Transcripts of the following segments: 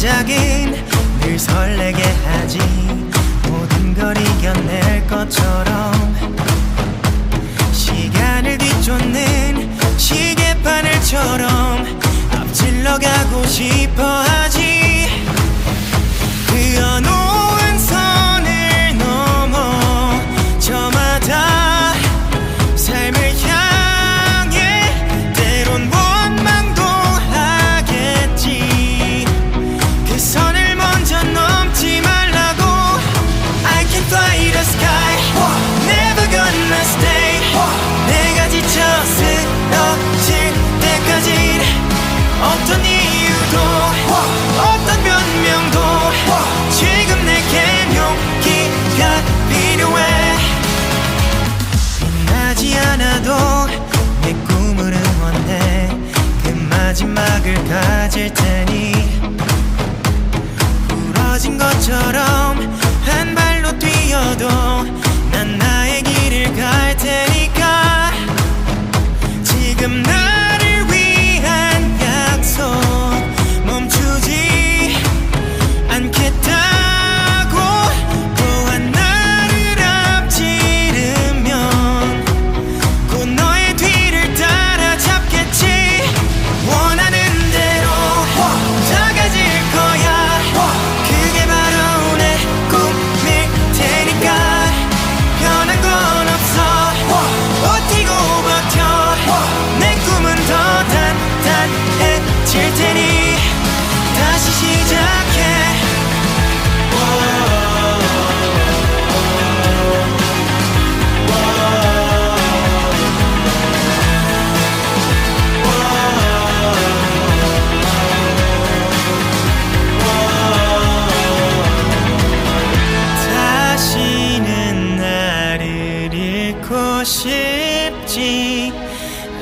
시작인 늘 설레게 하지. 모든 걸 이겨낼 것처럼 시간을 뒤쫓는 시계바늘처럼 앞질러 가고 싶어. 마지막을 가질 테니. 부러진 것처럼 않고 싶지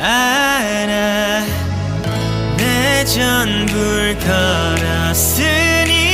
않아. 내 전부를 걸었으니